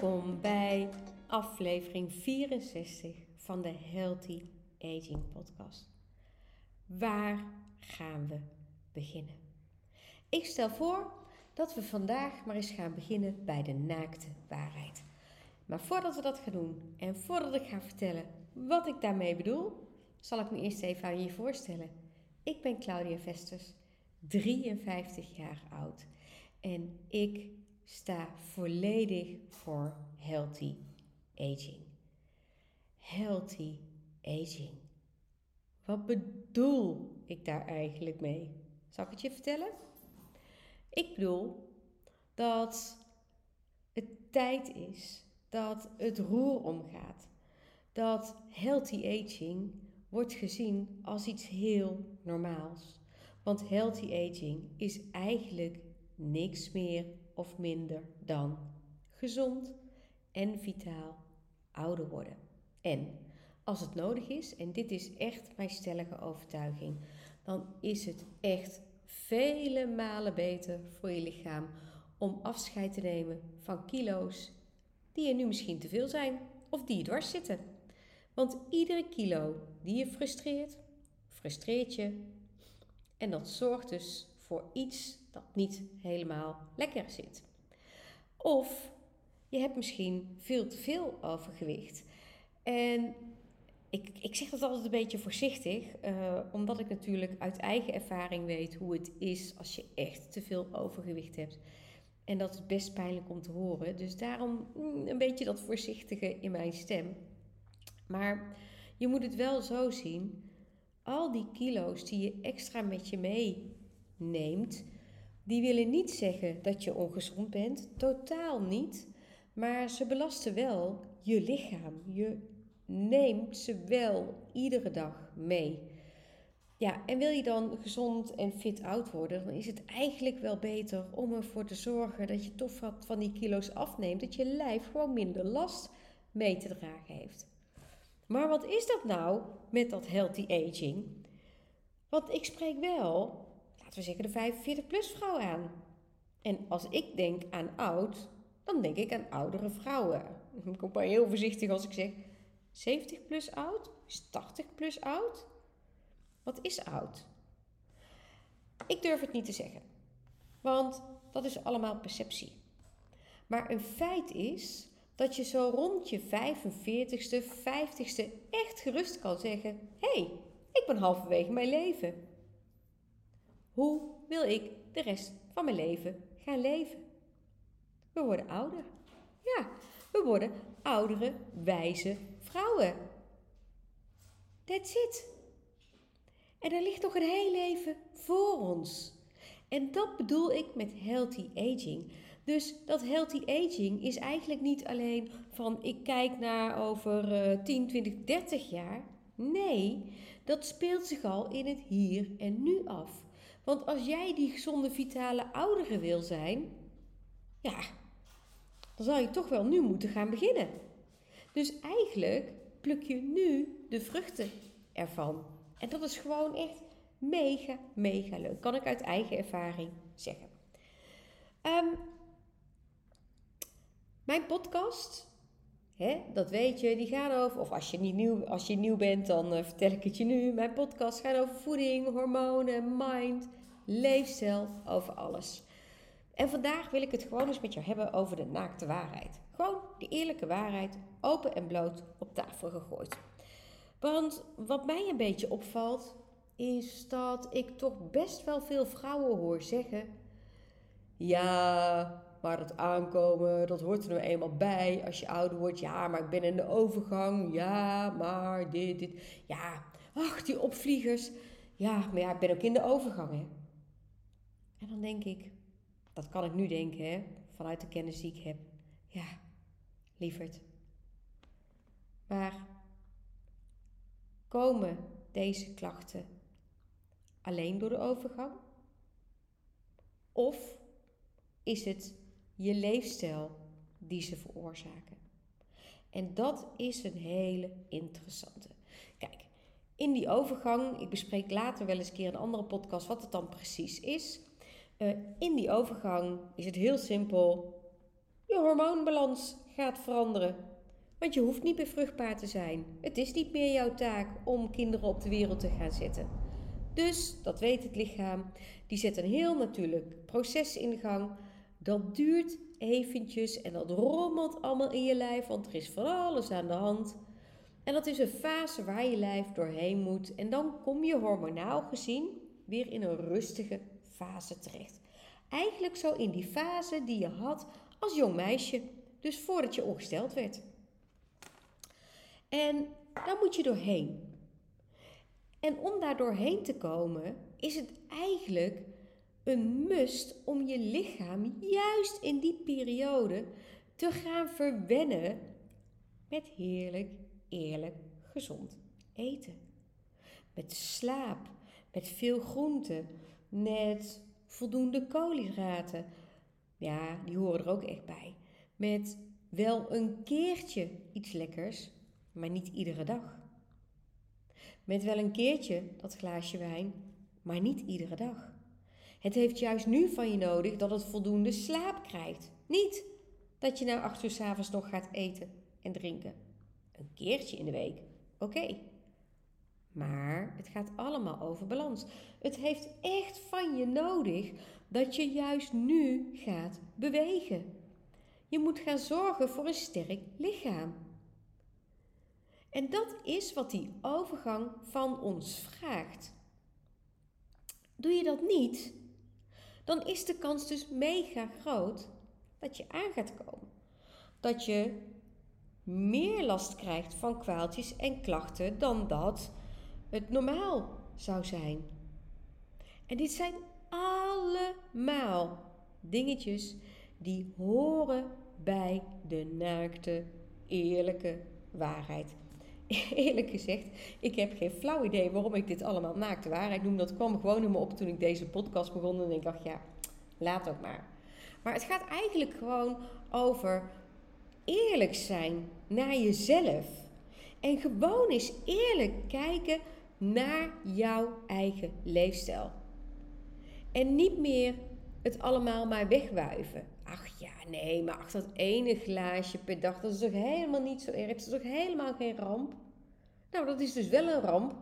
Welkom bij aflevering 64 van de Healthy Aging Podcast. Waar gaan we beginnen? Ik stel voor dat we vandaag maar eens gaan beginnen bij de naakte waarheid. Maar voordat we dat gaan doen en voordat ik ga vertellen wat ik daarmee bedoel, zal ik me eerst even aan je voorstellen. Ik ben Claudia Vesters, 53 jaar oud en ik sta volledig voor healthy aging. Healthy aging. Wat bedoel ik daar eigenlijk mee? Zal ik het je vertellen? Ik bedoel dat het tijd is dat het roer omgaat. Dat healthy aging wordt gezien als iets heel normaals. Want healthy aging is eigenlijk niks meer of minder dan gezond en vitaal ouder worden. En als het nodig is, en dit is echt mijn stellige overtuiging, dan is het echt vele malen beter voor je lichaam om afscheid te nemen van kilo's die er nu misschien te veel zijn of die je dwars zitten. Want iedere kilo die je frustreert, frustreert je. En dat zorgt dus voor iets dat niet helemaal lekker zit. Of je hebt misschien veel te veel overgewicht. En ik, ik zeg dat altijd een beetje voorzichtig, uh, omdat ik natuurlijk uit eigen ervaring weet hoe het is als je echt te veel overgewicht hebt. En dat is best pijnlijk om te horen. Dus daarom mm, een beetje dat voorzichtige in mijn stem. Maar je moet het wel zo zien. Al die kilo's die je extra met je meeneemt, die willen niet zeggen dat je ongezond bent. Totaal niet. Maar ze belasten wel je lichaam. Je neemt ze wel iedere dag mee. Ja, en wil je dan gezond en fit oud worden, dan is het eigenlijk wel beter om ervoor te zorgen dat je toch wat van die kilo's afneemt. Dat je lijf gewoon minder last mee te dragen heeft. Maar wat is dat nou met dat healthy aging? Want ik spreek wel, we zeggen, de 45-plus vrouw aan. En als ik denk aan oud, dan denk ik aan oudere vrouwen. Ik maar heel voorzichtig als ik zeg 70 plus oud, is 80 plus oud. Wat is oud? Ik durf het niet te zeggen, want dat is allemaal perceptie. Maar een feit is dat je zo rond je 45ste, 50ste echt gerust kan zeggen: hé, hey, ik ben halverwege mijn leven. Hoe wil ik de rest van mijn leven gaan leven? We worden ouder. Ja, we worden oudere, wijze vrouwen. That's it. En er ligt nog een heel leven voor ons. En dat bedoel ik met healthy aging. Dus dat healthy aging is eigenlijk niet alleen van ik kijk naar over uh, 10, 20, 30 jaar. Nee, dat speelt zich al in het hier en nu af. Want als jij die gezonde, vitale oudere wil zijn, ja, dan zal je toch wel nu moeten gaan beginnen. Dus eigenlijk pluk je nu de vruchten ervan. En dat is gewoon echt mega, mega leuk. Kan ik uit eigen ervaring zeggen. Um, mijn podcast, dat weet je, die gaan over, of als je, niet nieuw, als je nieuw bent, dan uh, vertel ik het je nu. Mijn podcast gaat over voeding, hormonen, mind, leefstijl, over alles. En vandaag wil ik het gewoon eens met je hebben over de naakte waarheid. Gewoon de eerlijke waarheid, open en bloot op tafel gegooid. Want wat mij een beetje opvalt, is dat ik toch best wel veel vrouwen hoor zeggen: Ja, maar dat aankomen, dat hoort er nou eenmaal bij als je ouder wordt. Ja, maar ik ben in de overgang. Ja, maar dit, dit. Ja, ach, die opvliegers. Ja, maar ja, ik ben ook in de overgang, hè. En dan denk ik, dat kan ik nu denken, hè, vanuit de kennis die ik heb. Ja, lieverd. Maar komen deze klachten alleen door de overgang? Of is het je leefstijl die ze veroorzaken? En dat is een hele interessante. Kijk, in die overgang, ik bespreek later wel eens een keer een andere podcast wat het dan precies is. Uh, in die overgang is het heel simpel. Je hormoonbalans gaat veranderen. Want je hoeft niet meer vruchtbaar te zijn. Het is niet meer jouw taak om kinderen op de wereld te gaan zetten. Dus, dat weet het lichaam, die zet een heel natuurlijk proces in gang. Dat duurt eventjes en dat rommelt allemaal in je lijf, want er is van alles aan de hand. En dat is een fase waar je lijf doorheen moet. En dan kom je hormonaal gezien weer in een rustige fase terecht. Eigenlijk zo in die fase die je had als jong meisje, dus voordat je ongesteld werd. En daar moet je doorheen. En om daar doorheen te komen, is het eigenlijk een must om je lichaam juist in die periode te gaan verwennen met heerlijk, eerlijk, gezond eten. Met slaap, met veel groenten, met voldoende koolhydraten. Ja, die horen er ook echt bij. Met wel een keertje iets lekkers, maar niet iedere dag. Met wel een keertje dat glaasje wijn, maar niet iedere dag. Het heeft juist nu van je nodig dat het voldoende slaap krijgt. Niet dat je na acht uur s'avonds nog gaat eten en drinken. Een keertje in de week, oké. Maar het gaat allemaal over balans. Het heeft echt van je nodig dat je juist nu gaat bewegen. Je moet gaan zorgen voor een sterk lichaam. En dat is wat die overgang van ons vraagt. Doe je dat niet, dan is de kans dus mega groot dat je aan gaat komen. Dat je meer last krijgt van kwaaltjes en klachten dan dat het normaal zou zijn. En dit zijn allemaal dingetjes die horen bij de naakte, eerlijke waarheid. Eerlijk gezegd, ik heb geen flauw idee waarom ik dit allemaal naakte waarheid noem. Dat kwam gewoon in me op toen ik deze podcast begon en ik dacht, ja, laat ook maar. Maar het gaat eigenlijk gewoon over eerlijk zijn naar jezelf. En gewoon eens eerlijk kijken naar jouw eigen leefstijl. En niet meer het allemaal maar wegwuiven. Ach ja, nee, maar ach, dat ene glaasje per dag, dat is toch helemaal niet zo erg. Dat is toch helemaal geen ramp? Nou, dat is dus wel een ramp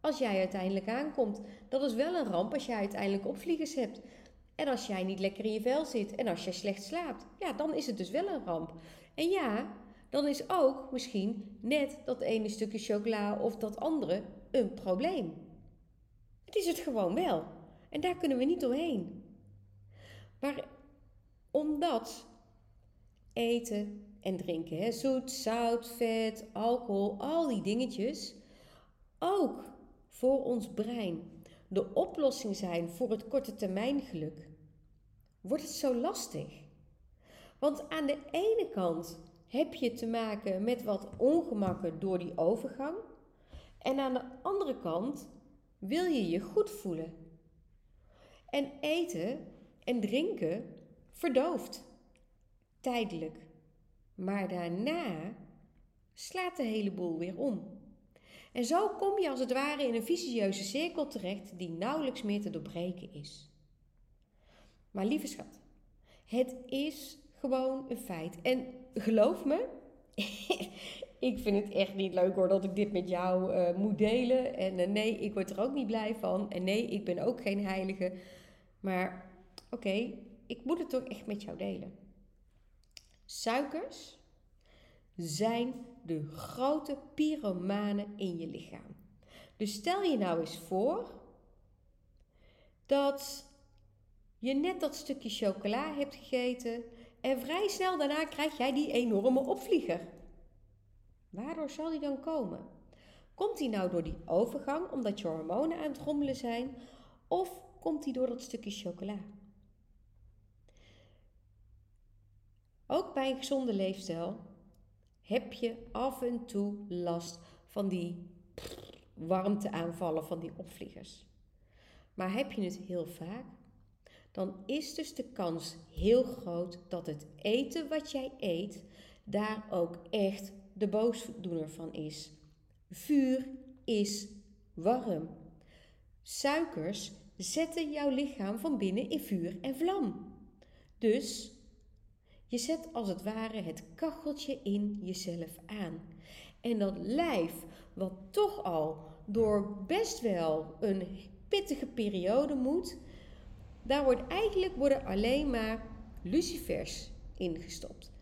als jij uiteindelijk aankomt. Dat is wel een ramp als jij uiteindelijk opvliegers hebt. En als jij niet lekker in je vel zit en als jij slecht slaapt. Ja, dan is het dus wel een ramp. En ja, dan is ook misschien net dat ene stukje chocola of dat andere een probleem. Het is het gewoon wel. En daar kunnen we niet omheen. Maar omdat eten en drinken, hè, zoet, zout, vet, alcohol, al die dingetjes, ook voor ons brein de oplossing zijn voor het korte termijn geluk, wordt het zo lastig. Want aan de ene kant heb je te maken met wat ongemakken door die overgang. En aan de andere kant wil je je goed voelen. En eten en drinken verdooft. Tijdelijk. Maar daarna slaat de hele boel weer om. En zo kom je als het ware in een vicieuze cirkel terecht die nauwelijks meer te doorbreken is. Maar lieve schat, het is gewoon een feit. En geloof me, ik vind het echt niet leuk hoor dat ik dit met jou uh, moet delen. En uh, nee, ik word er ook niet blij van. En nee, ik ben ook geen heilige. Maar oké, ik moet het toch echt met jou delen. Suikers zijn de grote pyromanen in je lichaam. Dus stel je nou eens voor dat je net dat stukje chocola hebt gegeten en vrij snel daarna krijg jij die enorme opvlieger. Waardoor zal die dan komen? Komt die nou door die overgang omdat je hormonen aan het rommelen zijn of komt die door dat stukje chocola? Ook bij een gezonde leefstijl heb je af en toe last van die warmteaanvallen, van die opvliegers. Maar heb je het heel vaak, dan is dus de kans heel groot dat het eten wat jij eet daar ook echt de boosdoener van is. Vuur is warm. Suikers zetten jouw lichaam van binnen in vuur en vlam. Dus Je zet als het ware het kacheltje in jezelf aan. En dat lijf, wat toch al door best wel een pittige periode moet, daar wordt eigenlijk worden alleen maar lucifers ingestopt.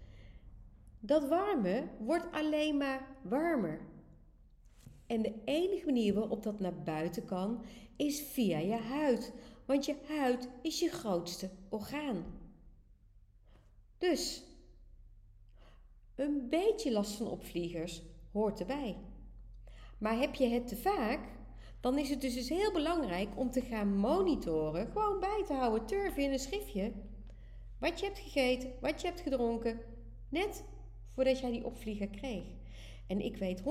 Dat warme wordt alleen maar warmer. En de enige manier waarop dat naar buiten kan, is via je huid. Want je huid is je grootste orgaan. Dus, een beetje last van opvliegers hoort erbij. Maar heb je het te vaak, dan is het dus, heel belangrijk om te gaan monitoren, gewoon bij te houden, turven in een schriftje, wat je hebt gegeten, wat je hebt gedronken, net voordat jij die opvlieger kreeg. En ik weet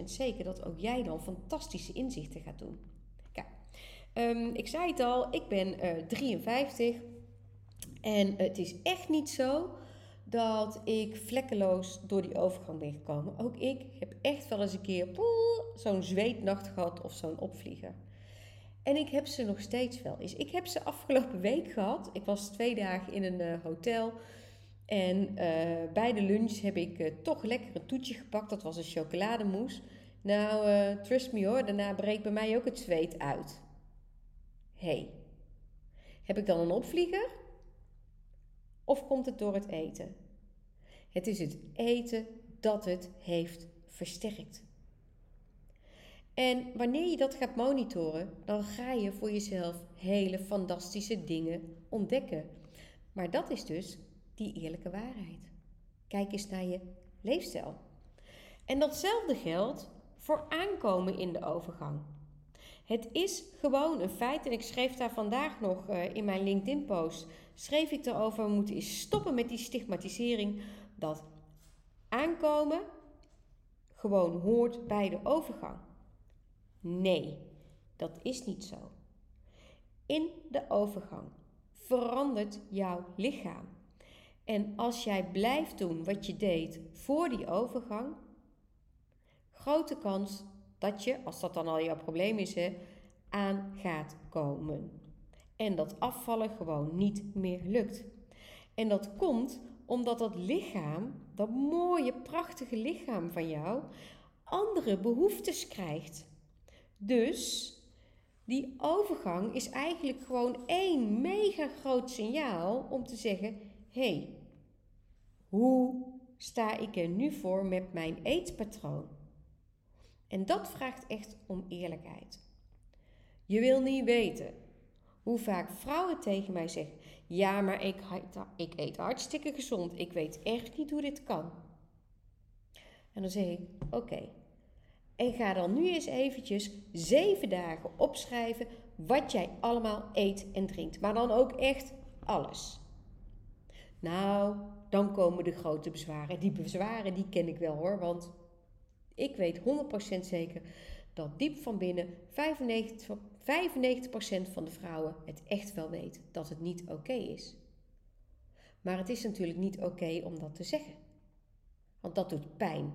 100% zeker dat ook jij dan fantastische inzichten gaat doen. Kijk, um, ik zei het al, ik ben uh, eh, 53 en het is echt niet zo dat ik vlekkeloos door die overgang ben gekomen. Ook ik heb echt wel eens een keer zo'n zweetnacht gehad of zo'n opvlieger. En ik heb ze nog steeds wel eens. Ik heb ze afgelopen week gehad. Ik was twee dagen in een uh, hotel. En uh, bij de lunch heb ik uh, toch lekker een toetje gepakt. Dat was een chocolademousse. Nou, trust me hoor, daarna breekt bij mij ook het zweet uit. hey, heb ik dan een opvlieger? Of komt het door het eten? Het is het eten dat het heeft versterkt. En wanneer je dat gaat monitoren, dan ga je voor jezelf hele fantastische dingen ontdekken. Maar dat is dus die eerlijke waarheid. Kijk eens naar je leefstijl. En datzelfde geldt voor aankomen in de overgang. Het is gewoon een feit, en ik schreef daar vandaag nog uh, in mijn LinkedIn-post, schreef ik erover, we moeten eens stoppen met die stigmatisering dat aankomen gewoon hoort bij de overgang. Nee, dat is niet zo. In de overgang verandert jouw lichaam. En als jij blijft doen wat je deed voor die overgang, grote kans dat je, als dat dan al jouw probleem is, hè, aan gaat komen. En dat afvallen gewoon niet meer lukt. En dat komt omdat dat lichaam, dat mooie, prachtige lichaam van jou, andere behoeftes krijgt. Dus die overgang is eigenlijk gewoon één mega groot signaal om te zeggen: hé, hey, hoe sta ik er nu voor met mijn eetpatroon? En dat vraagt echt om eerlijkheid. Je wil niet weten hoe vaak vrouwen tegen mij zeggen: Ja, maar ik, ik eet hartstikke gezond. Ik weet echt niet hoe dit kan. En dan zeg ik: Oké. En ga dan nu eens eventjes zeven dagen opschrijven wat jij allemaal eet en drinkt. Maar dan ook echt alles. Nou, dan komen de grote bezwaren. Die bezwaren die ken ik wel hoor, want ik weet 100% zeker dat diep van binnen 95, 95% van de vrouwen het echt wel weet dat het niet oké is. Maar het is natuurlijk niet oké om dat te zeggen. Want dat doet pijn.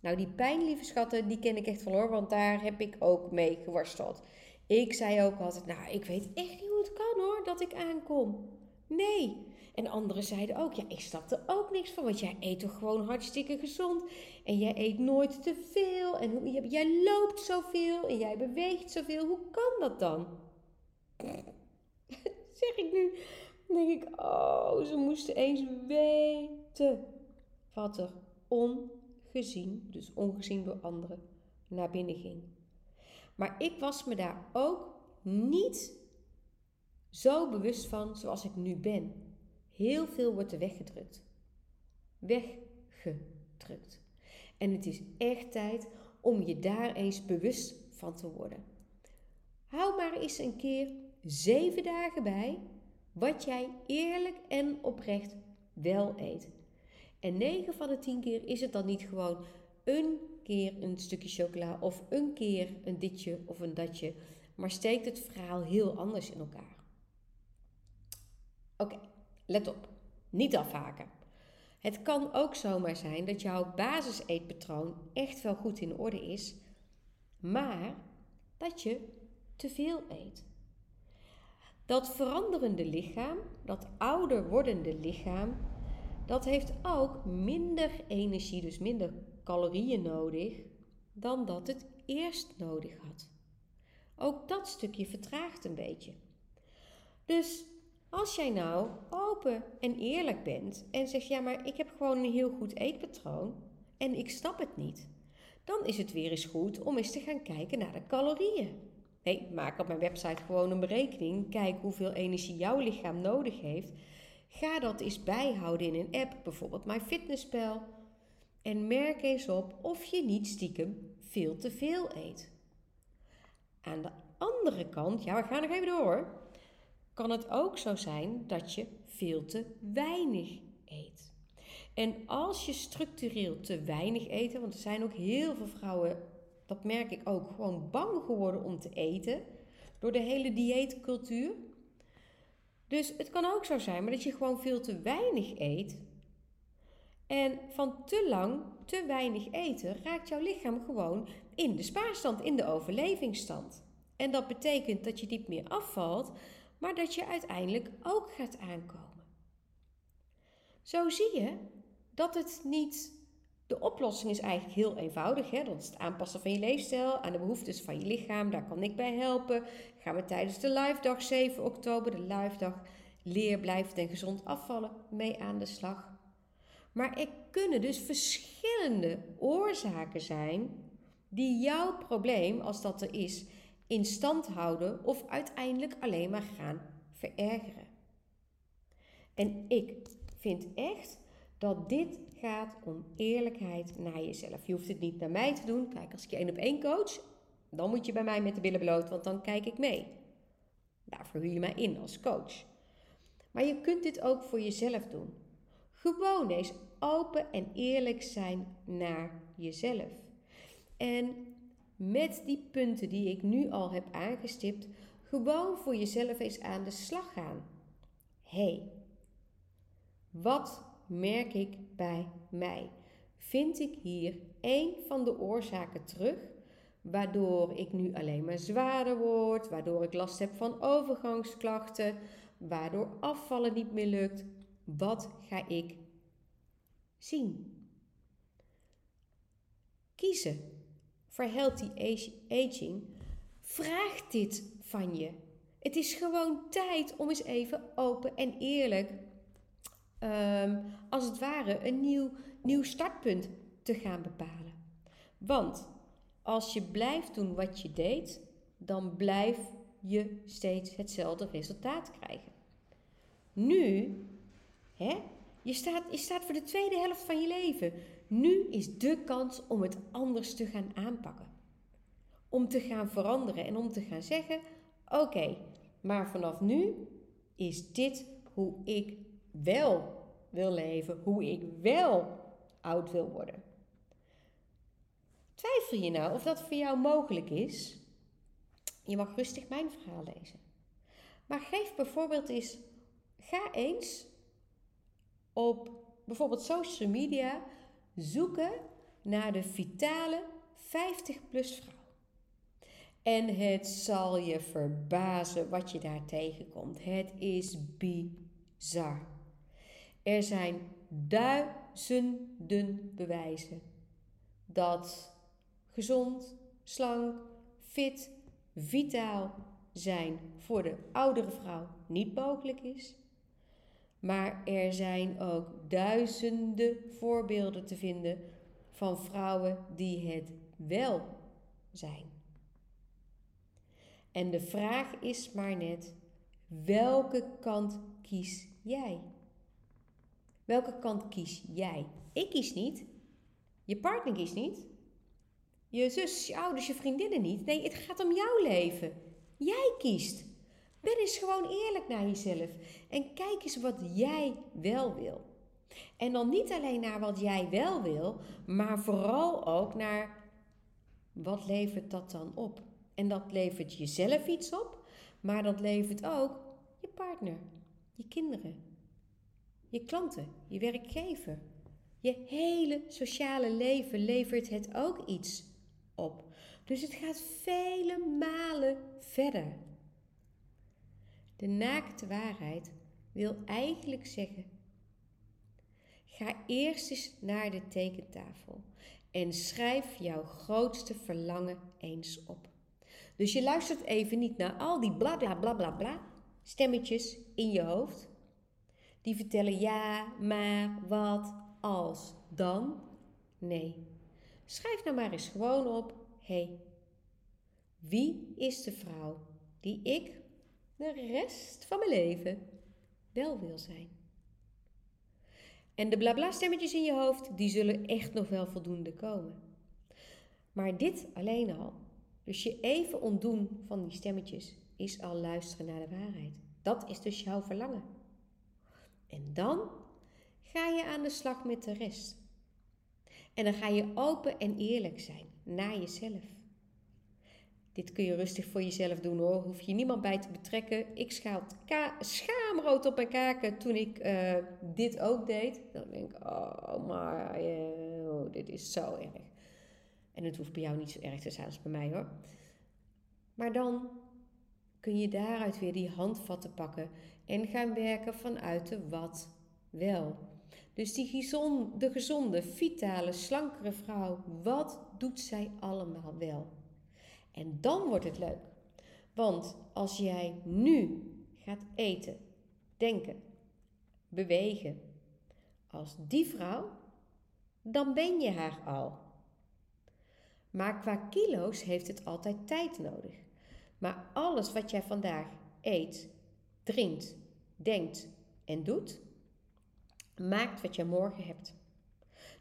Nou, die pijn, lieve schatten, die ken ik echt wel hoor, want daar heb ik ook mee geworsteld. Ik zei ook altijd, nou, ik weet echt niet hoe het kan hoor, dat ik aankom. Nee. En anderen zeiden ook, ja, ik snap er ook niks van, want jij eet toch gewoon hartstikke gezond. En jij eet nooit te veel. En jij loopt zoveel en jij beweegt zoveel. Hoe kan dat dan? zeg ik nu. Dan denk ik, oh, ze moesten eens weten wat er ongezien, dus ongezien door anderen, naar binnen ging. Maar ik was me daar ook niet zo bewust van zoals ik nu ben. Heel veel wordt er weggedrukt. Weggedrukt. En het is echt tijd om je daar eens bewust van te worden. Hou maar eens een keer zeven dagen bij wat jij eerlijk en oprecht wel eet. En 9 van de 10 keer is het dan niet gewoon een keer een stukje chocola of een keer een ditje of een datje, maar steekt het verhaal heel anders in elkaar. Oké, let op. Niet afhaken. Het kan ook zomaar zijn dat jouw basiseetpatroon echt wel goed in orde is, maar dat je te veel eet. Dat veranderende lichaam, dat ouder wordende lichaam, dat heeft ook minder energie, dus minder calorieën nodig, dan dat het eerst nodig had. Ook dat stukje vertraagt een beetje. Dus als jij nou open en eerlijk bent en zegt: Ja, maar ik heb gewoon een heel goed eetpatroon en ik snap het niet, dan is het weer eens goed om eens te gaan kijken naar de calorieën. Nee, maak op mijn website gewoon een berekening. Kijk hoeveel energie jouw lichaam nodig heeft. Ga dat eens bijhouden in een app, bijvoorbeeld MyFitnessPal. En merk eens op of je niet stiekem veel te veel eet. Aan de andere kant, ja, we gaan nog even door. Kan het ook zo zijn dat je veel te weinig eet. En als je structureel te weinig eet, want er zijn ook heel veel vrouwen dat merk ik ook, gewoon bang geworden om te eten. Door de hele dieetcultuur. Dus het kan ook zo zijn, maar dat je gewoon veel te weinig eet. En van te lang, te weinig eten, raakt jouw lichaam gewoon in de spaarstand, in de overlevingsstand. En dat betekent dat je niet meer afvalt, maar dat je uiteindelijk ook gaat aankomen. Zo zie je dat het niet de oplossing is eigenlijk heel eenvoudig. Hè? Dat is het aanpassen van je leefstijl aan de behoeftes van je lichaam. Daar kan ik bij helpen. Gaan we tijdens de live dag 7 oktober, de live dag Leer, blijven en gezond afvallen, mee aan de slag. Maar er kunnen dus verschillende oorzaken zijn die jouw probleem, als dat er is, in stand houden of uiteindelijk alleen maar gaan verergeren. En ik vind echt dat dit gaat om eerlijkheid naar jezelf. Je hoeft het niet naar mij te doen. Kijk, als ik je één op één coach, dan moet je bij mij met de billen bloot, want dan kijk ik mee. Daarvoor huur je mij in als coach. Maar je kunt dit ook voor jezelf doen. Gewoon eens open en eerlijk zijn naar jezelf. En met die punten die ik nu al heb aangestipt, gewoon voor jezelf eens aan de slag gaan. hey, wat merk ik bij mij? Vind ik hier één van de oorzaken terug, waardoor ik nu alleen maar zwaarder word, waardoor ik last heb van overgangsklachten, waardoor afvallen niet meer lukt? Wat ga ik zien? Kiezen voor healthy aging vraagt dit van je. Het is gewoon tijd om eens even open en eerlijk um, als het ware een nieuw, nieuw startpunt te gaan bepalen. Want als je blijft doen wat je deed, dan blijf je steeds hetzelfde resultaat krijgen. Nu, hè, je, staat, je staat voor de tweede helft van je leven. Nu is de kans om het anders te gaan aanpakken. Om te gaan veranderen en om te gaan zeggen: Oké, maar vanaf nu is dit hoe ik wel wil leven, hoe ik wel oud wil worden. Twijfel je nou of dat voor jou mogelijk is? Je mag rustig mijn verhaal lezen. Maar geef bijvoorbeeld eens, ga eens op bijvoorbeeld social media zoeken naar de vitale 50-plus vrouw. En het zal je verbazen wat je daar tegenkomt. Het is bizar. Er zijn duizenden bewijzen dat gezond, slank, fit, vitaal zijn voor de oudere vrouw niet mogelijk is. Maar er zijn ook duizenden voorbeelden te vinden van vrouwen die het wel zijn. En de vraag is maar net: welke kant kies jij? Welke kant kies jij? Ik kies niet. Je partner kiest niet. Je zus, je ouders, je vriendinnen niet. Nee, het gaat om jouw leven. Jij kiest. Ben eens gewoon eerlijk naar jezelf. En kijk eens wat jij wel wil. En dan niet alleen naar wat jij wel wil, maar vooral ook naar wat levert dat dan op. En dat levert jezelf iets op, maar dat levert ook je partner, je kinderen, je klanten, je werkgever. Je hele sociale leven levert het ook iets op. Dus het gaat vele malen verder. De naakte waarheid wil eigenlijk zeggen: Ga eerst eens naar de tekentafel en schrijf jouw grootste verlangen eens op. Dus je luistert even niet naar al die bla bla bla bla bla stemmetjes in je hoofd. Die vertellen ja, maar, wat, als, dan. Nee. Schrijf nou maar eens gewoon op: hé, hey, wie is de vrouw die ik de rest van mijn leven wel wil zijn? En de blabla stemmetjes in je hoofd, die zullen echt nog wel voldoende komen. Maar dit alleen al, dus je even ontdoen van die stemmetjes, is al luisteren naar de waarheid. Dat is dus jouw verlangen. En dan ga je aan de slag met de rest. En dan ga je open en eerlijk zijn naar jezelf. Dit kun je rustig voor jezelf doen hoor. Hoef je niemand bij te betrekken. Ik schaamde schaamrood op mijn kaken toen ik uh, dit ook deed. Dan denk ik, oh maar, uh, dit is zo erg. En het hoeft bij jou niet zo erg te zijn als bij mij hoor. Maar dan kun je daaruit weer die handvatten pakken en gaan werken vanuit de wat wel. Dus die gezonde, de gezonde, vitale, slankere vrouw, wat doet zij allemaal wel? En dan wordt het leuk. Want als jij nu gaat eten, denken, bewegen als die vrouw, dan ben je haar al. Maar qua kilo's heeft het altijd tijd nodig. Maar alles wat jij vandaag eet, drinkt, denkt en doet, maakt wat je morgen hebt.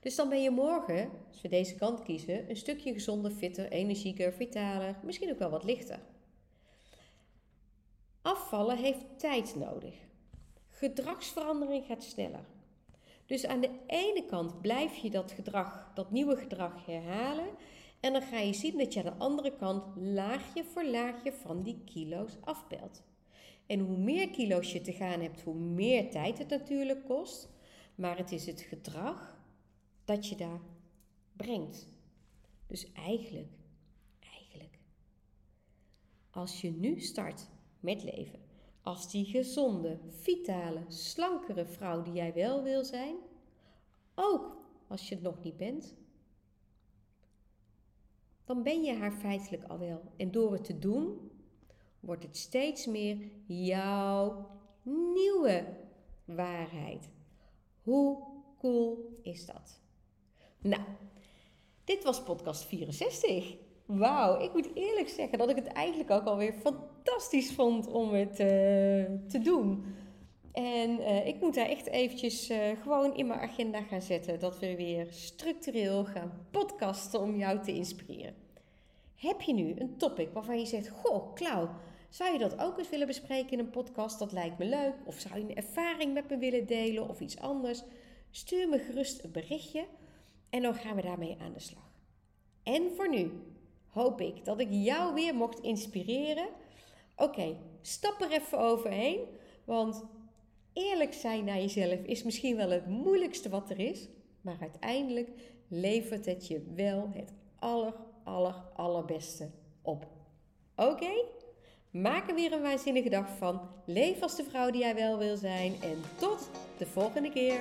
Dus dan ben je morgen, als we deze kant kiezen, een stukje gezonder, fitter, energieker, vitaler, misschien ook wel wat lichter. Afvallen heeft tijd nodig. Gedragsverandering gaat sneller. Dus aan de ene kant blijf je dat gedrag, dat nieuwe gedrag herhalen. En dan ga je zien dat je aan de andere kant laagje voor laagje van die kilo's afpelt. En hoe meer kilo's je te gaan hebt, hoe meer tijd het natuurlijk kost. Maar het is het gedrag dat je daar brengt. Dus eigenlijk, eigenlijk, als je nu start met leven, als die gezonde, vitale, slankere vrouw die jij wel wil zijn, ook als je het nog niet bent, dan ben je haar feitelijk al wel. En door het te doen, wordt het steeds meer jouw nieuwe waarheid. Hoe cool is dat? Nou, dit was podcast 64. Wauw, ik moet eerlijk zeggen dat ik het eigenlijk ook alweer fantastisch vond om het uh, te doen. En uh, ik moet daar echt eventjes uh, gewoon in mijn agenda gaan zetten. Dat we weer structureel gaan podcasten om jou te inspireren. Heb je nu een topic waarvan je zegt: Goh, Klauw, zou je dat ook eens willen bespreken in een podcast? Dat lijkt me leuk. Of zou je een ervaring met me willen delen of iets anders? Stuur me gerust een berichtje en dan gaan we daarmee aan de slag. En voor nu hoop ik dat ik jou weer mocht inspireren. Oké, stap er even overheen, want eerlijk zijn naar jezelf is misschien wel het moeilijkste wat er is, maar uiteindelijk levert het je wel het aller, aller, allerbeste op. Oké? Maak er weer een waanzinnige dag van. Leef als de vrouw die jij wel wil zijn. En tot de volgende keer.